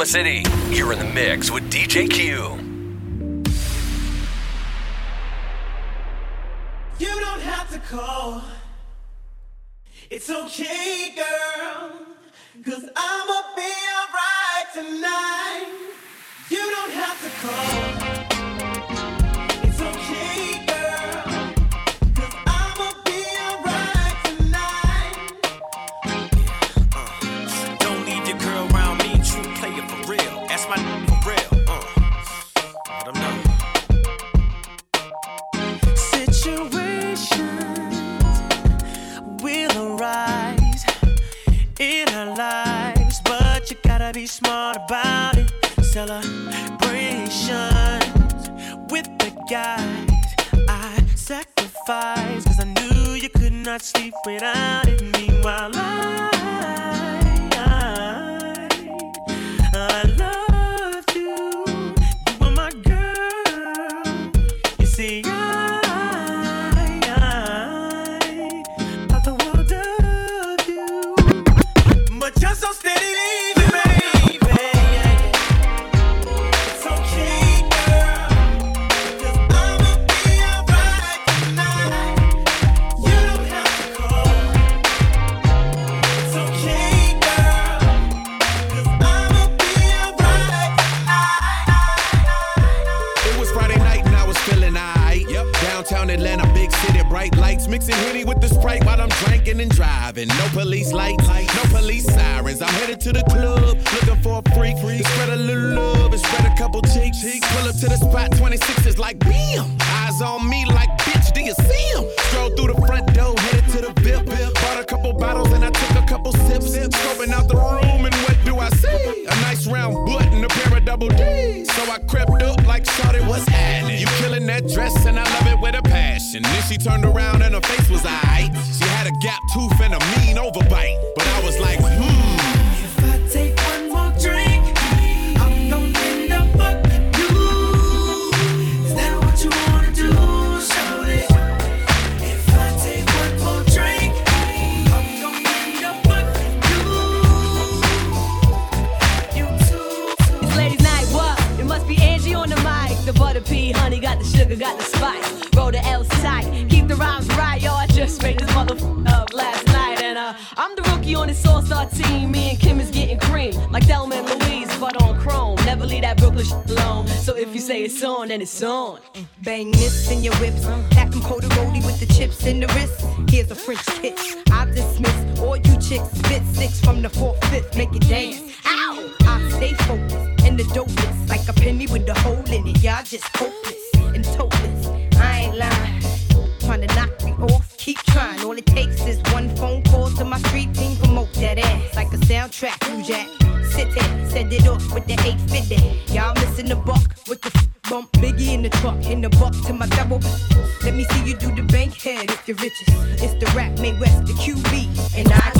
Oklahoma City. You're in the mix with DJ Q. You don't have to call. It's okay, girl. Cause I'ma be alright tonight. Sleep without it. To the club, looking for a freak. To spread a little love and spread a couple cheeks. Pull up to the spot, 26 is like bam. Eyes on me like bitch, do you see him? Stroll through the front door, headed to the VIP. Bought a couple bottles and I took a couple sips. Scoping out the room and what do I see? A nice round butt and a pair of double D's. So I crept up like Shawty, was happening? You killing that dress and I love it with a passion. Then she turned around and her face was aight. She had a gap tooth and a this all-star team. Me and Kim is getting cream, like Thelma and Louise, but on chrome. Never leave that Brooklyn shit alone. So if you say it's on, then it's on. Bang this in your whips. Pack them cold roly with the chips in the wrist. Here's a French kiss. I dismiss all you chicks. Spit six from the fourth, fifth. Make it dance. Ow! I stay focused and the dopest. Like a penny with a hole in it. Y'all just hopeless and topless. I ain't lying. Trying to knock me off. Keep trying. All it takes is one phone call to my street That ass like a soundtrack. You jack. Sit there, send it off with the 850. Y'all missing the buck with the bump. Biggie in the truck, in the buck to my double. Let me see you do the bank head if you're riches. It's the rap made west, the QB. And I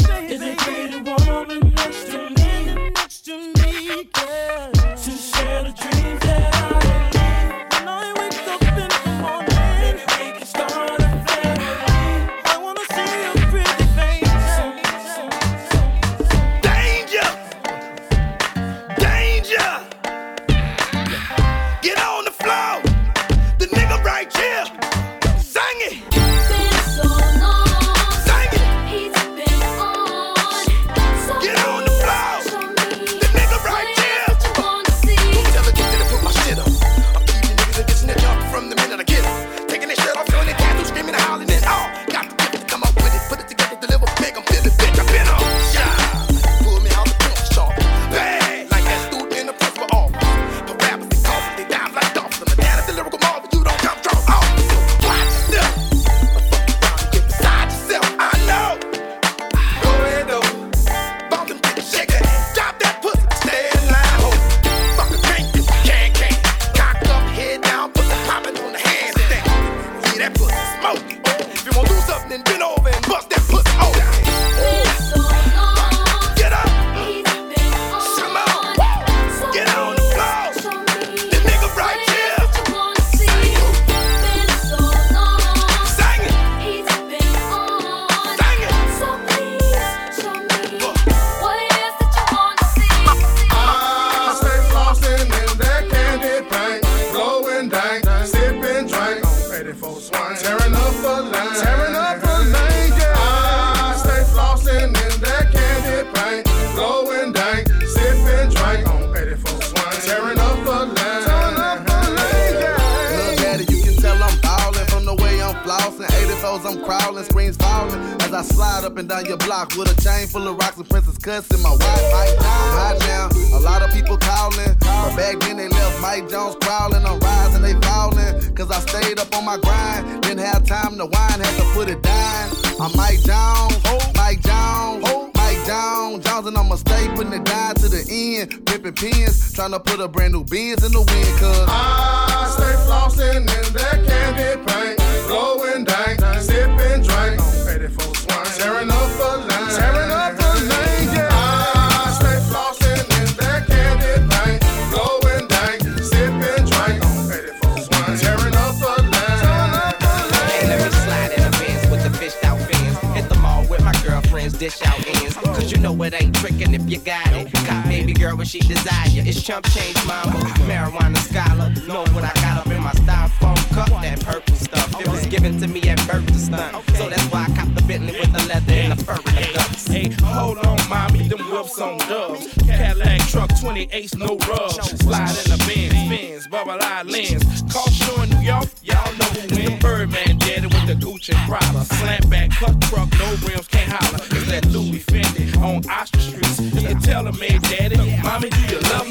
28s, no rubs. Slide in the bins, fins, bubble eye lens. Call shore in New York, y'all know who win. Birdman dead with the Gucci Prada. Slam back, cut truck, no rims, can't holler. It's that Louis Fendi on Ostrich Street. You can tell a man, daddy, mommy, do you love me?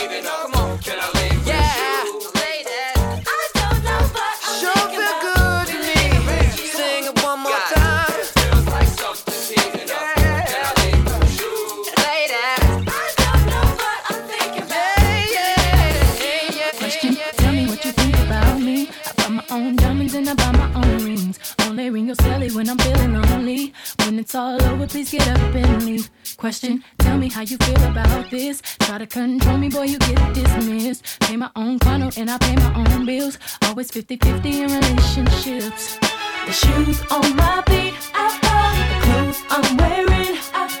question. Tell me how you feel about this. Try to control me, boy, you get dismissed. Pay my own condo and I pay my own bills. Always 50 50 in relationships. The shoes on my feet, I bought the clothes I'm wearing, I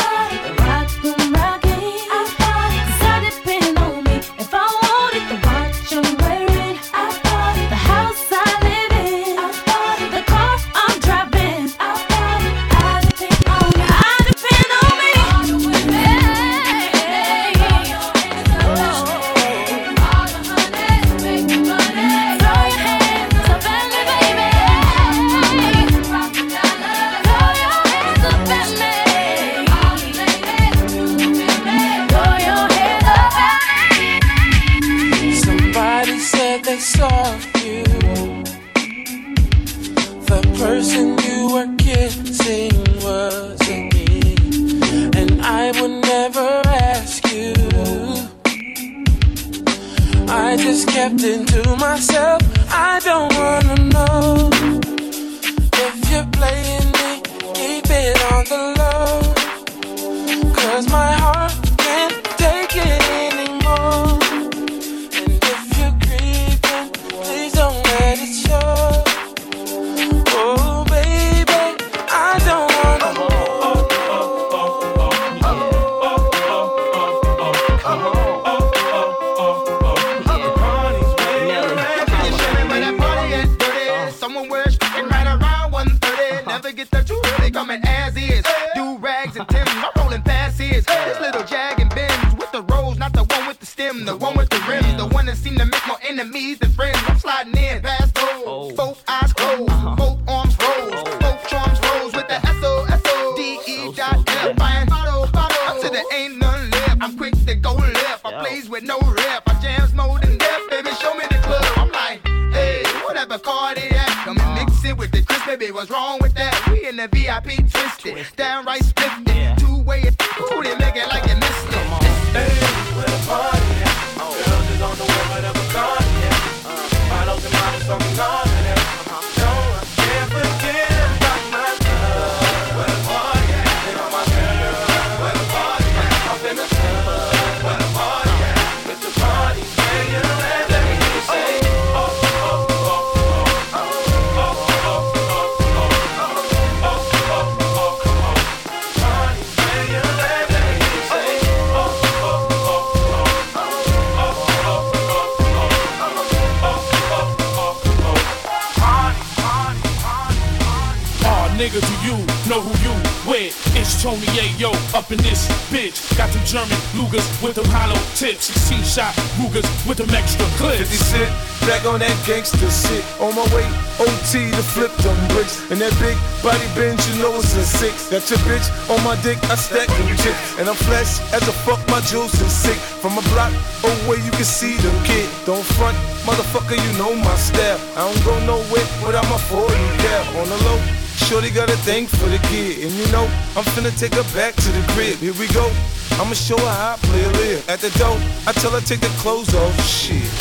gangster shit. On my way, OT to flip them bricks. And that big body bend, you know it's a six. Got your bitch on my dick, I stack them chips. And I'm flash as a fuck, my juice is sick. From a block away, you can see them kid. Don't front, motherfucker, you know my style. I don't go nowhere without my 40 cap. On the low, Shorty got a thing for the kid, and you know I'm finna take her back to the crib. Here we go. I'ma show her how I play a live. At the door, I tell her take the clothes off. Shit.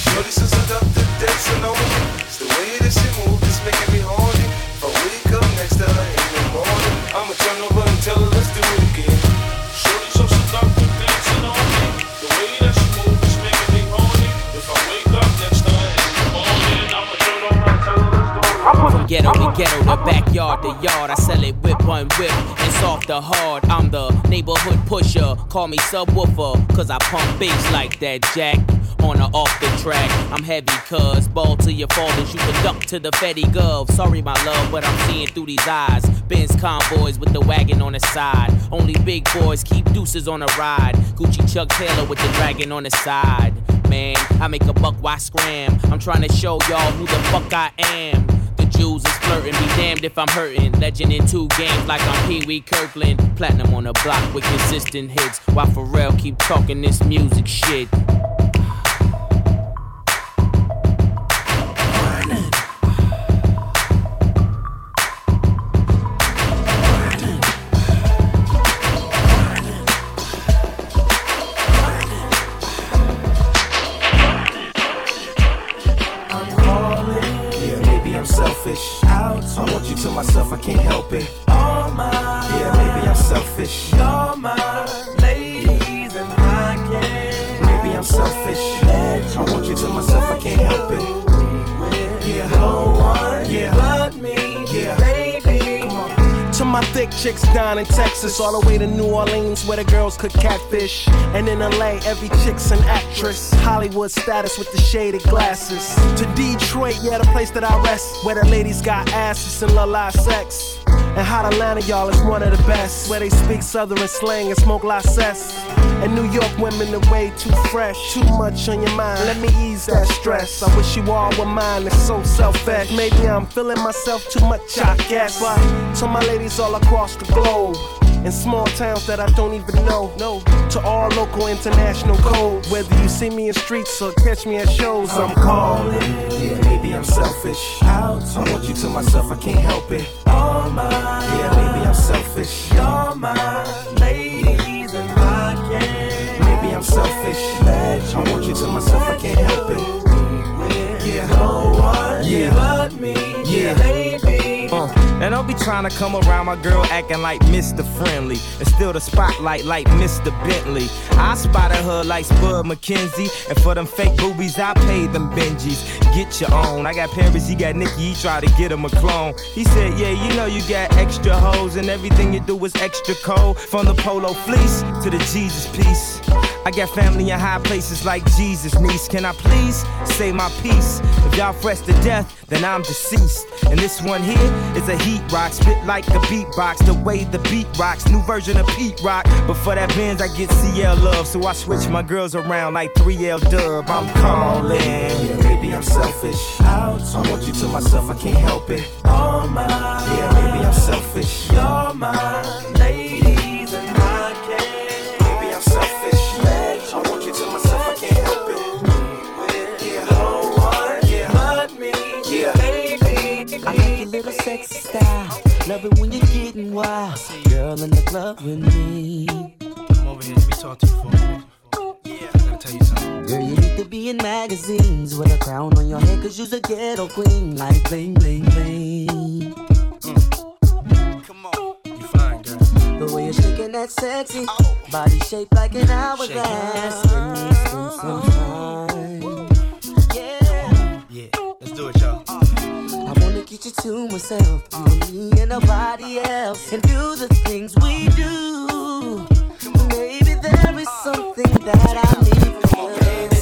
Shorty got the to I'ma turn over let's do it again. The way that she moves is making me horny. If I wake up next to morning, I'ma turn over ghetto to ghetto, the backyard to yard. I sell it whip one whip. It's off the hard. I'm the neighborhood pusher. Call me subwoofer, cause I pump bass like that jack. On or off the track, I'm heavy, cuz ball to your fathers. You can duck to the Fetty Gov. Sorry, my love, but I'm seeing through these eyes. Benz convoys with the wagon on the side. Only big boys keep deuces on a ride. Gucci Chuck Taylor with the dragon on the side. Man, I make a buck, why scram? I'm trying to show y'all who the fuck I am. The Jews is flirting, be damned if I'm hurting. Legend in two games like I'm Pee Wee Kirkland. Platinum on the block with consistent hits. While Pharrell keep talking this music shit. I can't help it. All mine. Yeah, maybe I'm selfish. You're mine, ladies, and I can't. Maybe I'm selfish. I want you to myself, I can't help it. Yeah, no one, yeah, but me, yeah, baby. Come on. To my thick chicks down in Texas, all the way to New Orleans, where the girls cook catfish. And in LA, every chick's an actress. Hollywood status with the shaded glasses. To Detroit, yeah, the place that I rest, where the ladies got asses and love live sex. And Hot Atlanta, y'all, is one of the best, where they speak Southern slang and smoke la cess. And New York women are way too fresh, too much on your mind. Let me ease that stress. I wish you all were mine. It's so selfish. Maybe I'm feeling myself too much, I guess. But to my ladies all across the globe in small towns that I don't even know. No, to all local international code. Whether you see me in streets or catch me at shows, I'm, I'm calling. Yeah, maybe I'm selfish. I want you to myself, I can't help it. All my. Yeah, maybe I'm selfish. All my ladies and my gang. Maybe I'm selfish. I want you to myself, I can't help it. Lady. trying to come around my girl acting like Mr. Friendly. And still the spotlight like Mr. Bentley. I spotted her like Spud MacKenzie. And for them fake boobies, I paid them Benjis. Get your own. I got Paris, he got Nicky, he tried to get him a clone. He said, Yeah, you know you got extra hoes, and everything you do is extra cold. From the polo fleece to the Jesus piece. I got family in high places like Jesus, niece. Can I please say my piece? If y'all fresh to death, then I'm deceased. And this one here is a heat rock, spit like a beatbox. The way the beat rocks, new version of Pete Rock. But for that Benz, I get CL love, so I switch my girls around like 3L Dub. I'm calling. Yeah, maybe I'm selfish. I want you to myself, I can't help it. All mine. Yeah, maybe I'm selfish. You're mine. Ladies Love it when you're getting wild. Girl in the club with me. Come over here, let me talk to you for a minute. Yeah, I gotta tell you something. Girl, you need to be in magazines with a crown on your head, cause you's a ghetto queen. Like bling, bling, bling. Mm. Come on, you fine, girl. The way you're shaking that sexy oh. body shaped like an hourglass. Let me some time. Yeah. Yeah, let's do it, y'all. I wanna get you to myself, and me and nobody else, and do the things we do. Maybe there is something that I need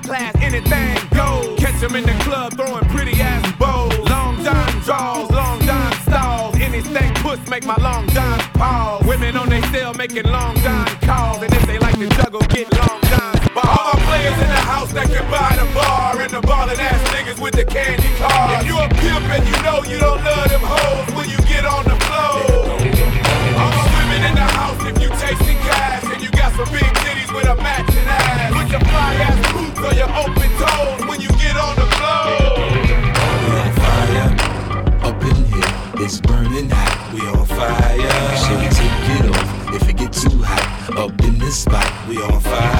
high class, anything goes. Catch 'em in the club throwing pretty ass bows. Long John draws, long John stalls. Anything puss make my long John pause. Women on they cell making long John calls. And if they like to juggle, get long John balls. All my players in the house that can buy the bar. And the ballin' ass niggas with the candy cars. If you a pimp and you know you don't love them hoes when you get on the floor. All my women in the house if you tasting cash. And you got some big titties with a matching ass. Put your fly ass on your open toes when you get on the floor. fire up in here. It's burning hot. We on fire. Should we take it off if it get too hot? Up in this spot, we on fire.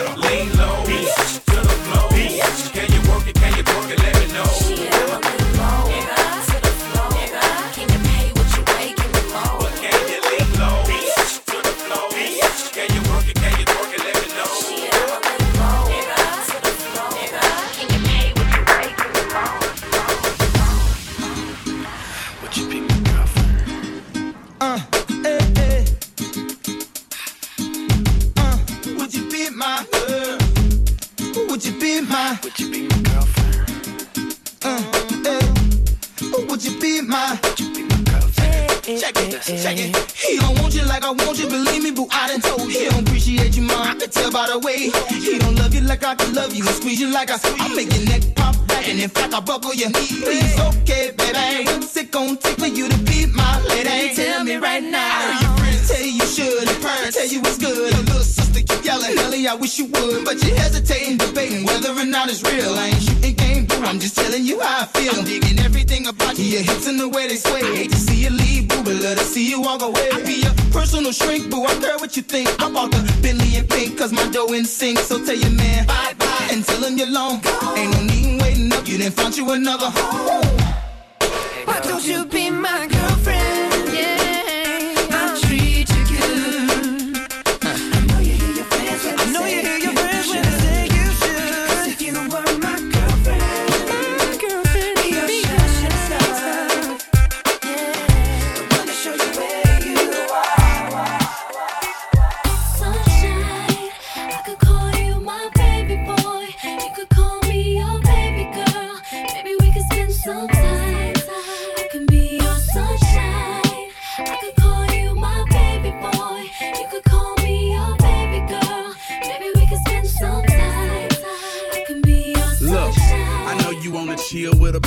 pedal. Lay low. I can love you and squeeze you like I squeeze. I make your neck pop back and in fact I buckle your knee. Please, okay, baby. What's it gonna take for you to be my lady? Tell me right now. I heard your friends tell you should. Your parents tell you it's good. Your little sister keep yelling, Ellie, I wish you would. But you hesitating, debating whether or not it's real. I ain't shooting game, boo. I'm just telling you how I feel. I'm digging everything about you. Your hips and the way they sway. Hate to see you leave, love to see you walk away. I be your personal shrink, boo. I care what you think. I bought the Bentley in pink, cause my dough in sync. So tell your man bye bye and tell him you're long. Ain't no need waiting up. You didn't find you another home. Why don't you be my girlfriend?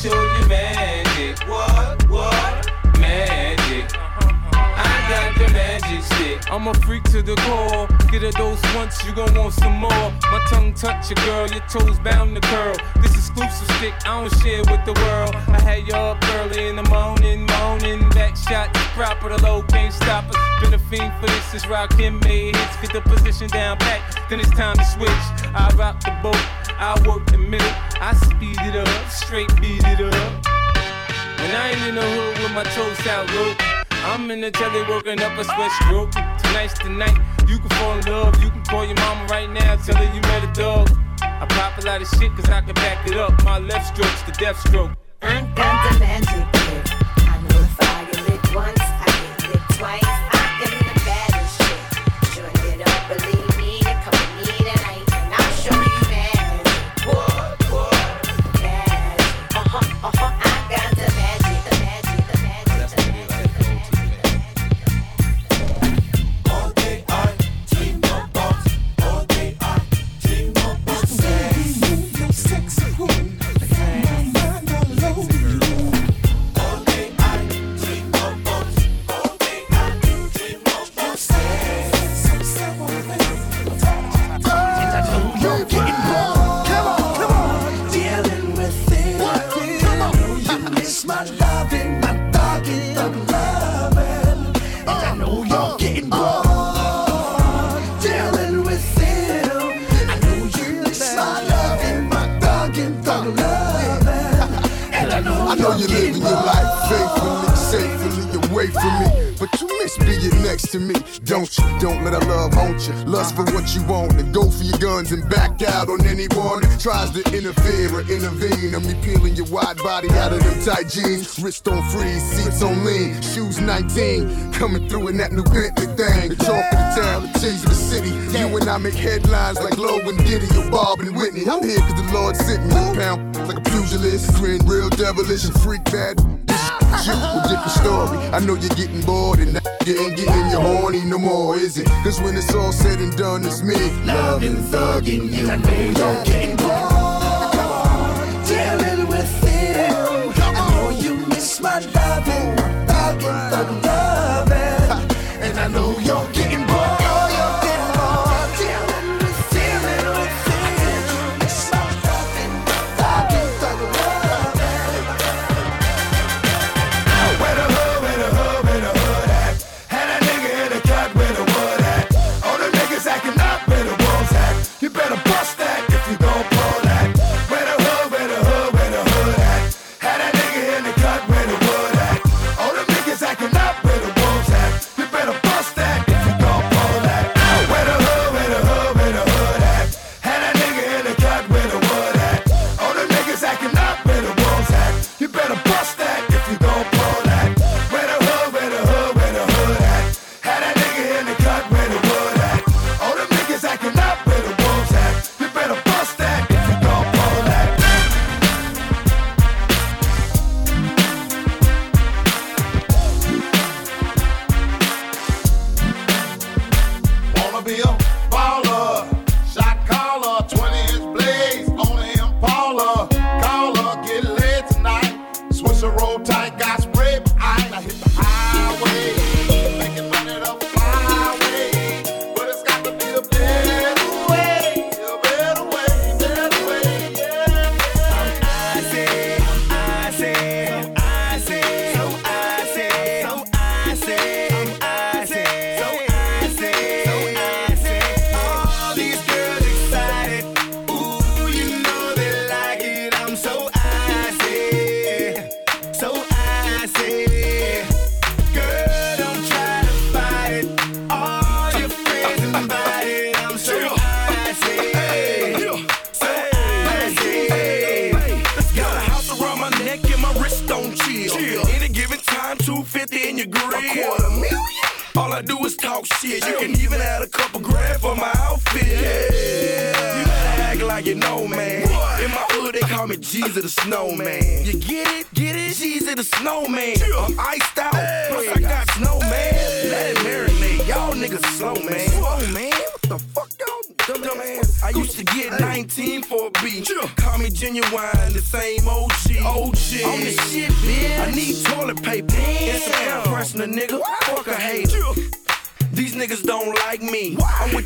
show you magic. What? What? Magic. I got the magic stick. I'm a freak to the core. Get a dose once, you gon' want some more. My tongue touch your girl, your toes bound to curl. This exclusive stick, I don't share with the world. I had you up early in the morning, moaning. Back shot, proper, the low can't stop us. Been a fiend for this since Rakim made hits. Get the position down pat, then it's time to switch. I rock the boat, I work the middle. I speed it up, straight beat it up. When I ain't in the hood with my toes out low, I'm in the telly working up a sweat stroke. Tonight's the night, you can fall in love. You can call your mama right now, tell her you met a dog. I pop a lot of shit cause I can back it up. My left stroke's the death stroke. I got want and go for your guns and back out on anyone that tries to interfere or intervene. I'm peeling your wide body out of them tight jeans. Wrist on freeze, seats on lean, shoes 19. Coming through in that new Bentley thing. The talk of the town, the tease of the city. You and I make headlines like Low and Diddy or Bob and Whitney. I'm here cause the Lord sent me. Pound like a pugilist, grin real devilish and freak bad. You, different story. I know you're getting bored and you ain't getting your horny no more, is it? Cause when it's all said and done, it's me. Loving, thugging you. I know you're getting bored. Dealing with it. I know you miss my loving, thugging, thugging,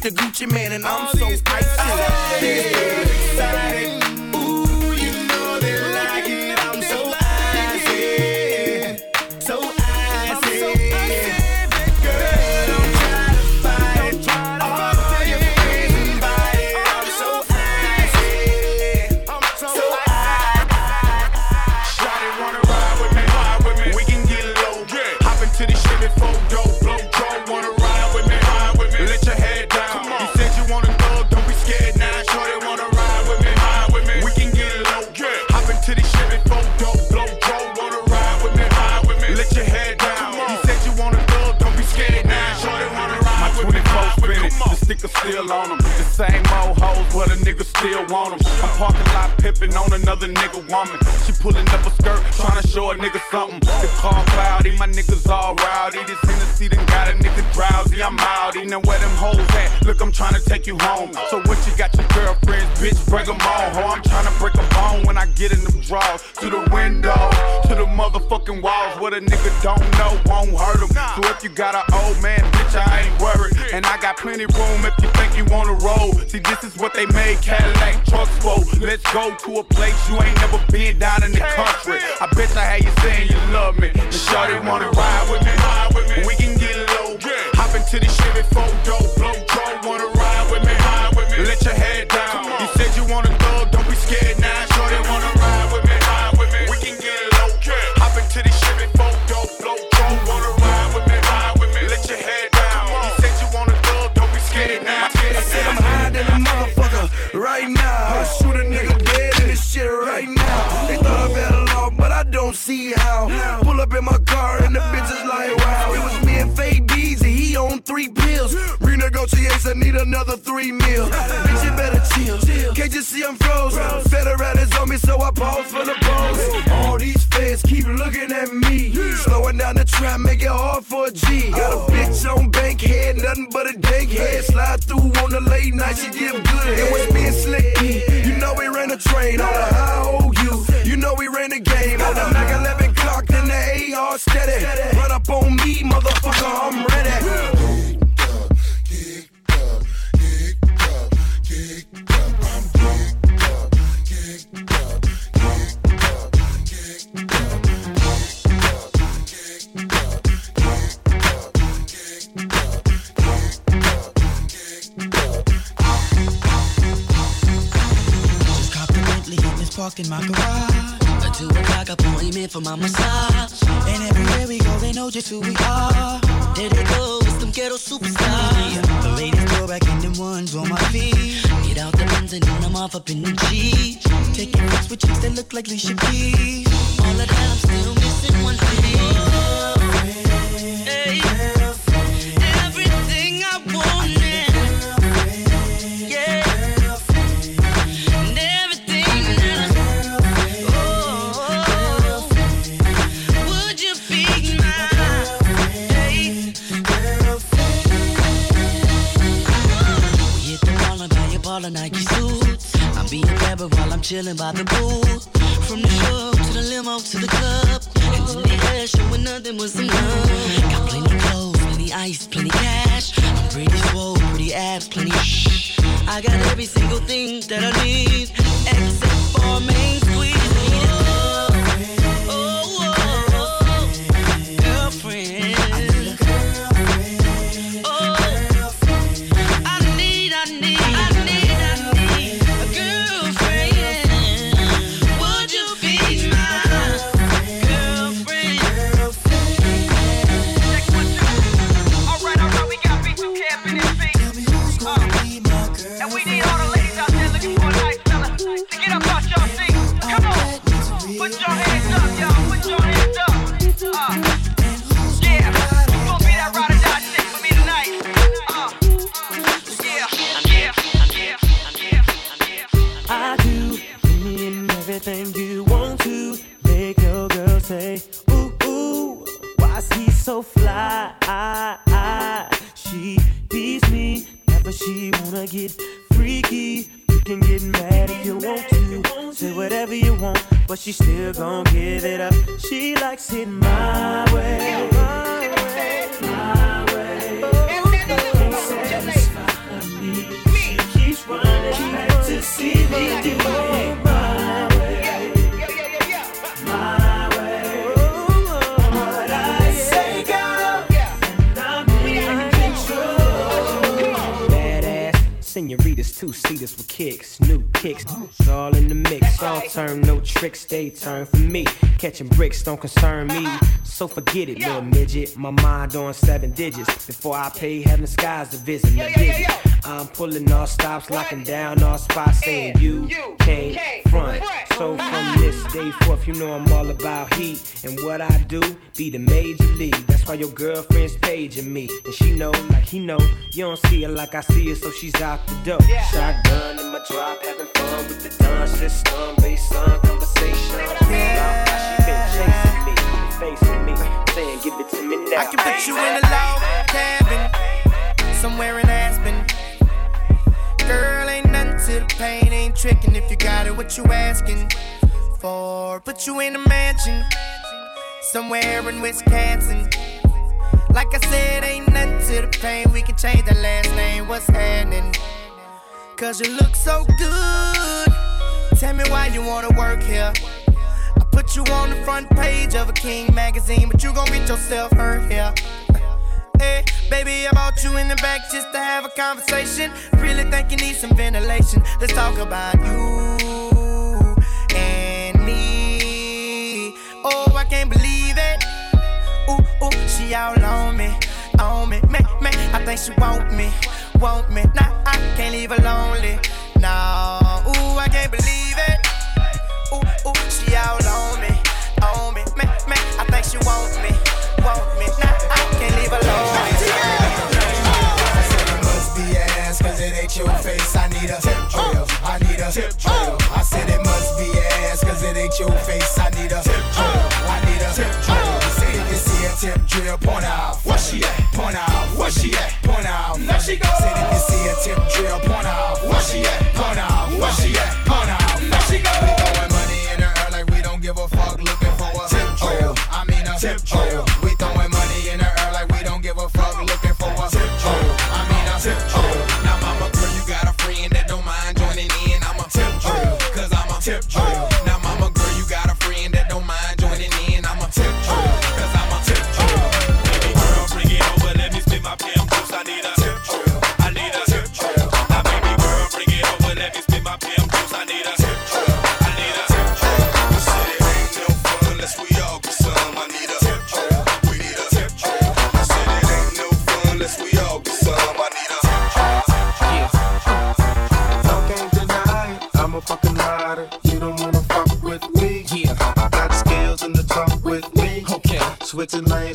the Gucci Mane and I'm so lot on another nigga woman. Pulling up a skirt, trying to show a nigga something. The car cloudy, my niggas all rowdy. This Hennessy done got a nigga drowsy. I'm outy. Now where them hoes at? Look, I'm trying to take you home. So what you got your girlfriends, bitch? Break them all. Ho, I'm trying to break a bone when I get in them drawers. To the window, to the motherfucking walls. What a nigga don't know won't hurt him. So if you got an old man, bitch, I ain't worried. And I got plenty room if you think you wanna roll. See, this is what they made Cadillac trucks for. Let's go to a place you ain't never been down in the country. I bet I had you saying you love me. The Shawty wanna ride with me, ride with me. We can get low. Hop into the Chevy photo, blow draw. Wanna ride with me, ride with me. Let your head down. You said you wanna thug, don't be scared now. see how. Pull up in my car and the bitches like wow. It was me and Fade Bees and he on three pills negotiates, I need another three mil. Bitch, you better chill. Can't you see I'm frozen? Federal is on me, so I pause for the pose. All these feds keep looking at me. Slowing down the trap, make it hard for a G. Got a bitch on Bankhead, nothing but a dank head. Slide through on the late night, she give good head. What's being slick? You know we ran a train on the high OU. You know we ran the game on the Mac 11 clock, then the AR steady. Run up on me, motherfucker, I'm ready. And it's parked in my garage. A two o'clock appointment for my massage. And everywhere we go, they know just who we are. There they go, it's them ghetto superstars. The ladies go back in them ones on my feet. Get out the Benz and then I'm off up in the G. Taking pics with chicks that look like Alicia Keys. Put your hands up. Uh, she still gon' give it up. She likes it my way. My way, my way. Can't satisfy. She keeps running back to see me do it my way. My way. What I say, and I'm in control. Senoritas, two seaters with kicks, new kicks, Turn, no tricks, they turn for me. Catching bricks don't concern me, so forget it, little midget. My mind on seven digits before I pay heaven skies to visit. Now dig it. I'm pulling all stops, locking down all spots, saying you can't front. So from this day forth, you know I'm all about heat and what I do be the major league. That's why your girlfriend's paging me, and she know like he know. You don't see her like I see her, so she's out the door. Shotgun in my drop, having fun with the dance system, bass on conversation. About how she been chasing me, facing me, saying give it to me now. I can put you in a log cabin, somewhere in Aspen. Girl, ain't nothing to the pain, ain't tricking if you got it, what you asking for? Put you in a mansion, somewhere in Wisconsin. Like I said, ain't nothing to the pain, we can change the last name, what's happening? Cause you look so good. Tell me why you wanna work here. I put you on the front page of a King magazine, but you gon' get yourself hurt here. Hey, baby, I brought you in the back just to have a conversation. Really think you need some ventilation. Let's talk about you and me. Oh, I can't believe it. Ooh, ooh, she all on me, on me, me, me. I think she want me, want me. Nah, I can't leave her lonely. No, ooh, I can't believe ooh, ooh, she all on me, on me, man, man. I think she want me, want me. Now nah, I can't leave alone. Cause it ain't your face, I need a tip drill. I need a tip drill. I said it must be ass, cause it ain't your face, I need a tip drill. I need a tip drill. See if you see a tip drill, point out. Where she at? Point out. Where she at? Point out. Now she go. Said if you see a tip drill, point out. Where she at? Point out. Where she at?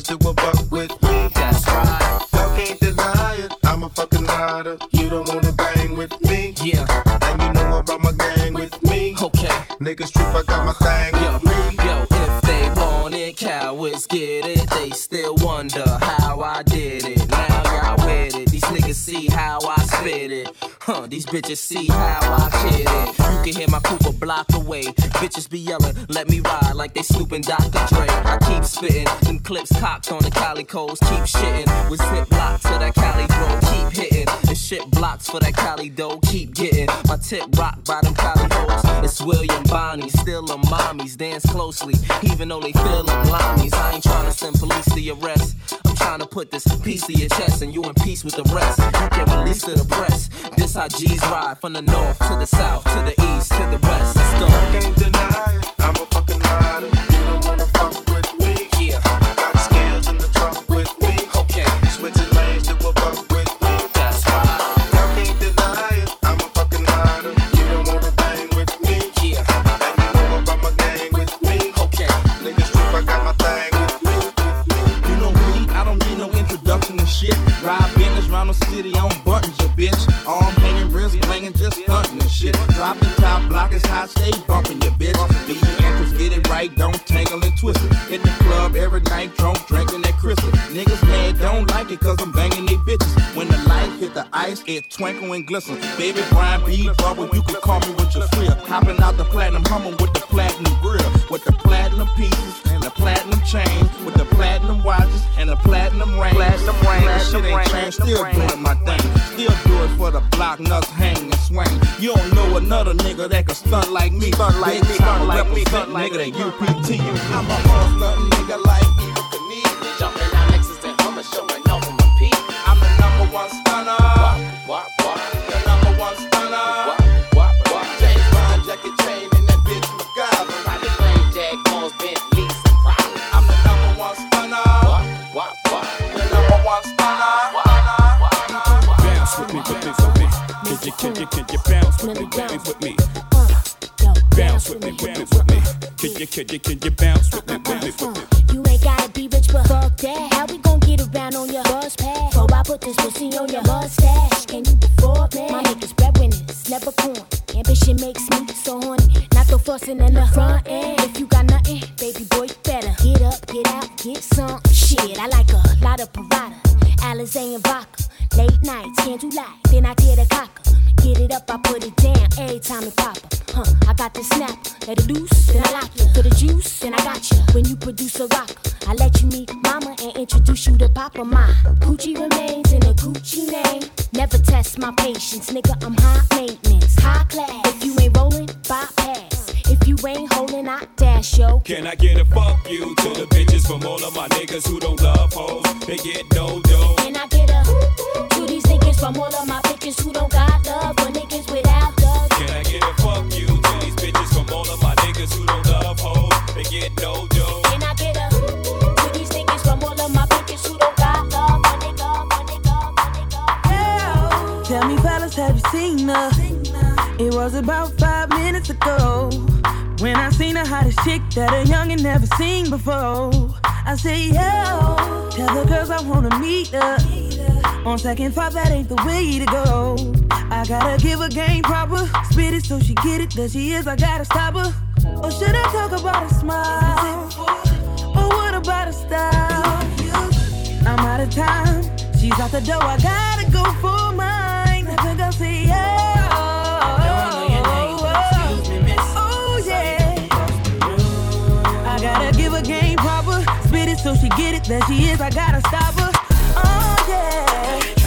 To a buck with me. That's right. Y'all can't deny it. I'm a fucking rider. You don't wanna bang with me. Yeah. And you know about my gang with me. Okay. Niggas trip, I got my thing Yo, with me. yo, if they want it, cowards get it. They still wonder how I did it. Now y'all with it. These niggas see how I spit it. Huh, these bitches see how I kid it. You can hear my coupe a block away. Bitches be yelling, let me ride like they snooping Dr. Dre. I keep spitting, them clips cocked on the Cali coast. Keep shitting with zip blocks for that Cali shit blocks for that Cali dough. Keep getting my tip rocked by them Cali hoes. It's William Bonney, still them mommies. Dance closely, even though they feel them limeys. I ain't trying to send police to arrest. I'm trying to put this piece to your chest and you in peace with the rest. You can release to the press. This how G's ride from the north to the south to the east to the west. Let's go. Can't deny it. I'm a fucking rider. You don't wanna fuck city on buttons, ya bitch. Arm hanging, wrist blinging, just stunting and shit. Drop the top, block is hot, stay bumping, ya bitch. Be your entrance, get it right, don't tangle and twist it. Hit the club every night, drunk, drinking that crystal. Niggas mad, don't like it, cause I'm banging they bitches. When the light hit the ice, it twinkle and glisten. Baby Brian B. Bubble, you can call me with your flip. Hopping out the platinum, humming with the platinum grill. With the platinum pieces the platinum chain. With the platinum watches and the platinum ring. Platinum ring, that shit ain't changed, still doing my thing. Still do it for the block, nuts hang and swing. You don't know another nigga that can stunt like me. Stunt like me, stunt like me, stunt like nigga that UPT. I'm a monster nigga like Can you, can you, bounce with me, me, uh, with me? Bounce with me, me, with me. Can you, can you, can you bounce with me, with me, with me? You ain't gotta be rich, but fuck that. How we gon' get around on your bus pass? Before I put this pussy on your mustache, can you afford me? My niggas breadwinners, never corn. Ambition makes me so horny. Not the fussing in the front Snap, let it loose, then I lock you. For the juice, then I got you. When you produce a rock, I let you meet mama and introduce you to papa. My Gucci remains in a Gucci name. Never test my patience, nigga. I'm high maintenance, high class. If you ain't rolling, bypass. If you ain't holding, I dash yo. Can I get a fuck you to the bitches from all of my niggas who before. I say, yo, tell the girls I wanna meet up. On second thought, that ain't the way to go. I gotta give a game proper. Spit it so she get it. There she is, I gotta stop her. Or should I talk about a smile? Or what about a style? I'm out of time. She's out the door, I gotta go for mine. So she get it. There she is, I gotta stop her. Oh yeah.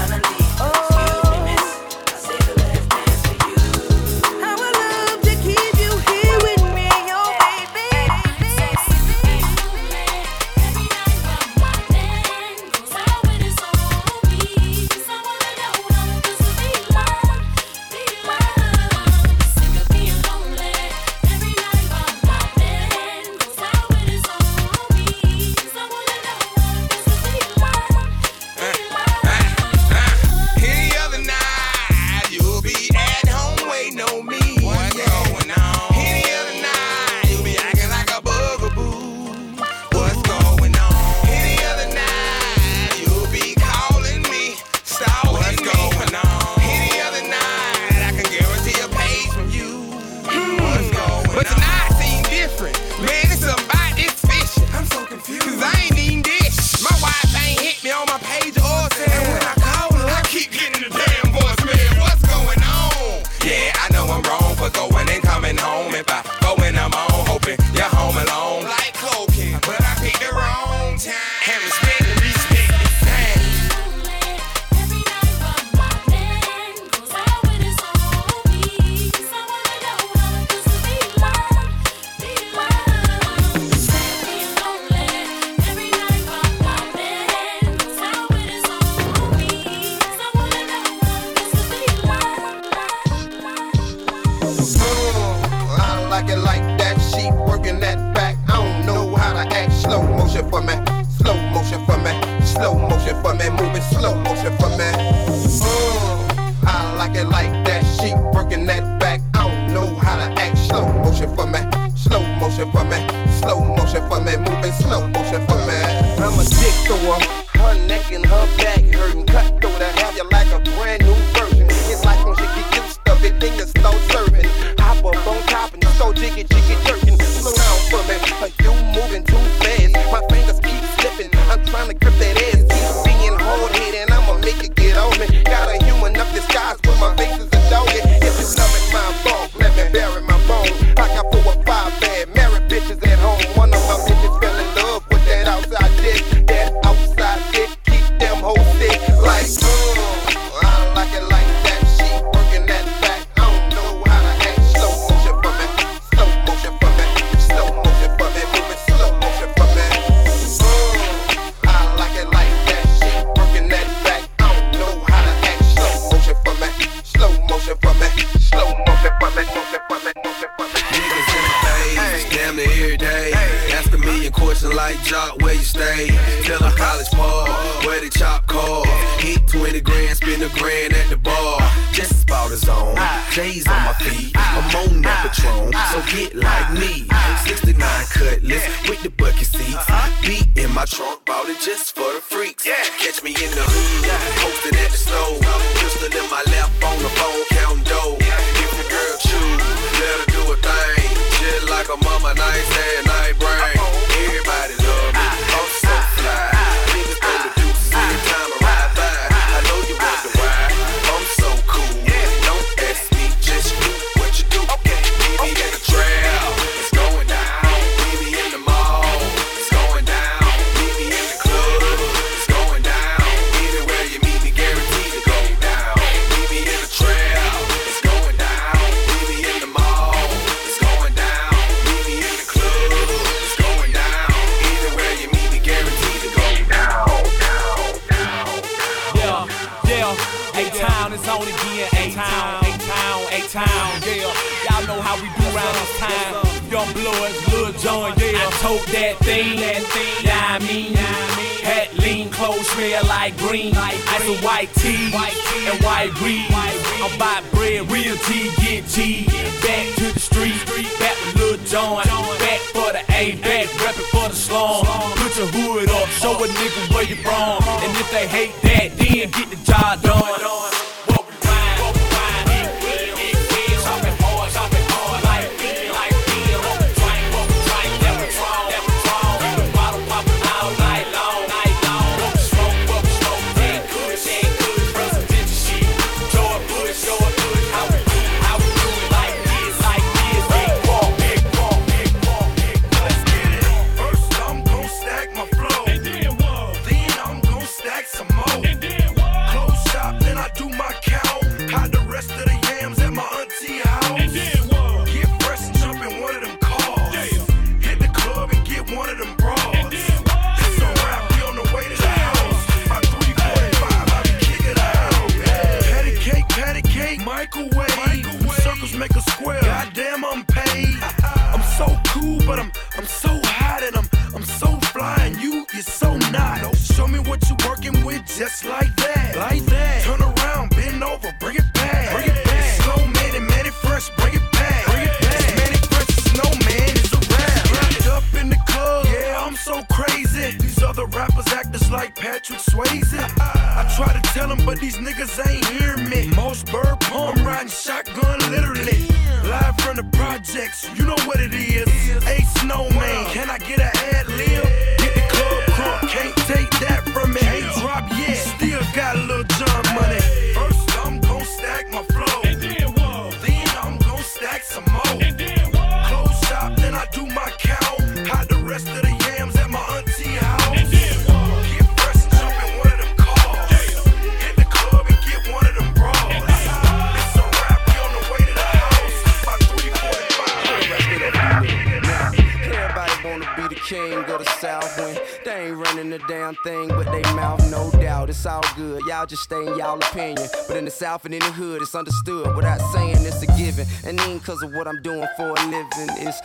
South and in the hood, it's understood without saying it's a given. And ain't cause of what I'm doing for a living, it's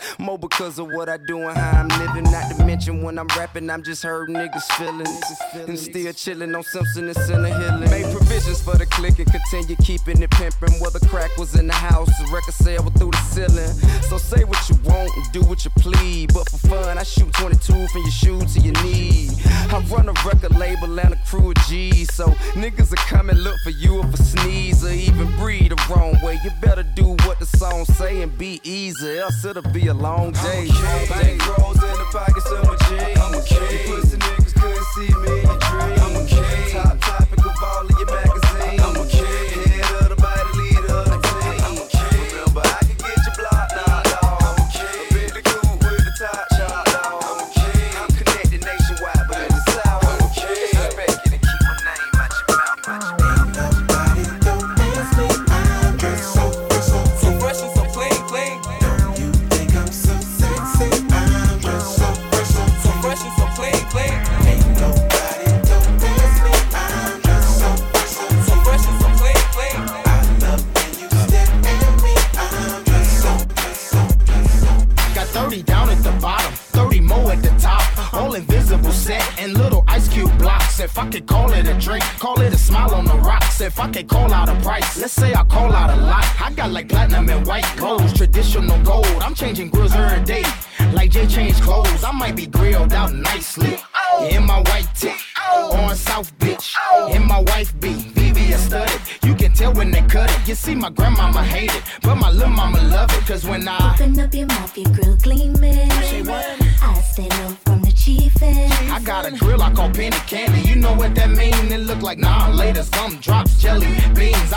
because of what I do and how I'm living. Not to mention when I'm rapping, I'm just hurting niggas' feelings. And still chilling on Simpson and Center Hill. Made provisions for the click and continue keeping it pimping. Whether crack was in the house, the record sale was through the ceiling. So say what you want and do what you please. But for fun, I shoot 22 from your shoe to your knee. I run a record label and a crew of G's. So niggas are coming look for you if a sneeze or even breathe the wrong way. You better do what the song say and be easy, else it'll be a long day. Bank rolls in the pockets of my jeans. I'm a king. You pussy niggas couldn't see me in dreams. I'm a king. Top topic of all of your magazines. I call out a price, let's say I call out a lot. I got like platinum and white gold, traditional gold. I'm changing grills every day. Like Jay changed clothes, I might be grilled out nicely. Oh. In my white tee, oh. on South Beach. Oh. In my wife beat, VVS studded. You can tell when they cut it. You see, my grandmama hate it, but my little mama love it. Cause when I Open up your mouth, your grill gleaming. I stay low from the chief end. I got a grill I call penny candy. You know what that mean? It look like nah later. Some beans.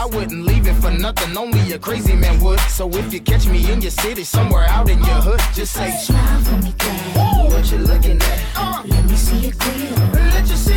I wouldn't leave it for nothing. Only a crazy man would. So if you catch me in your city, somewhere out in your hood, just say Smile for me, daddy. What you looking at? Uh, let me see your grill. Let you see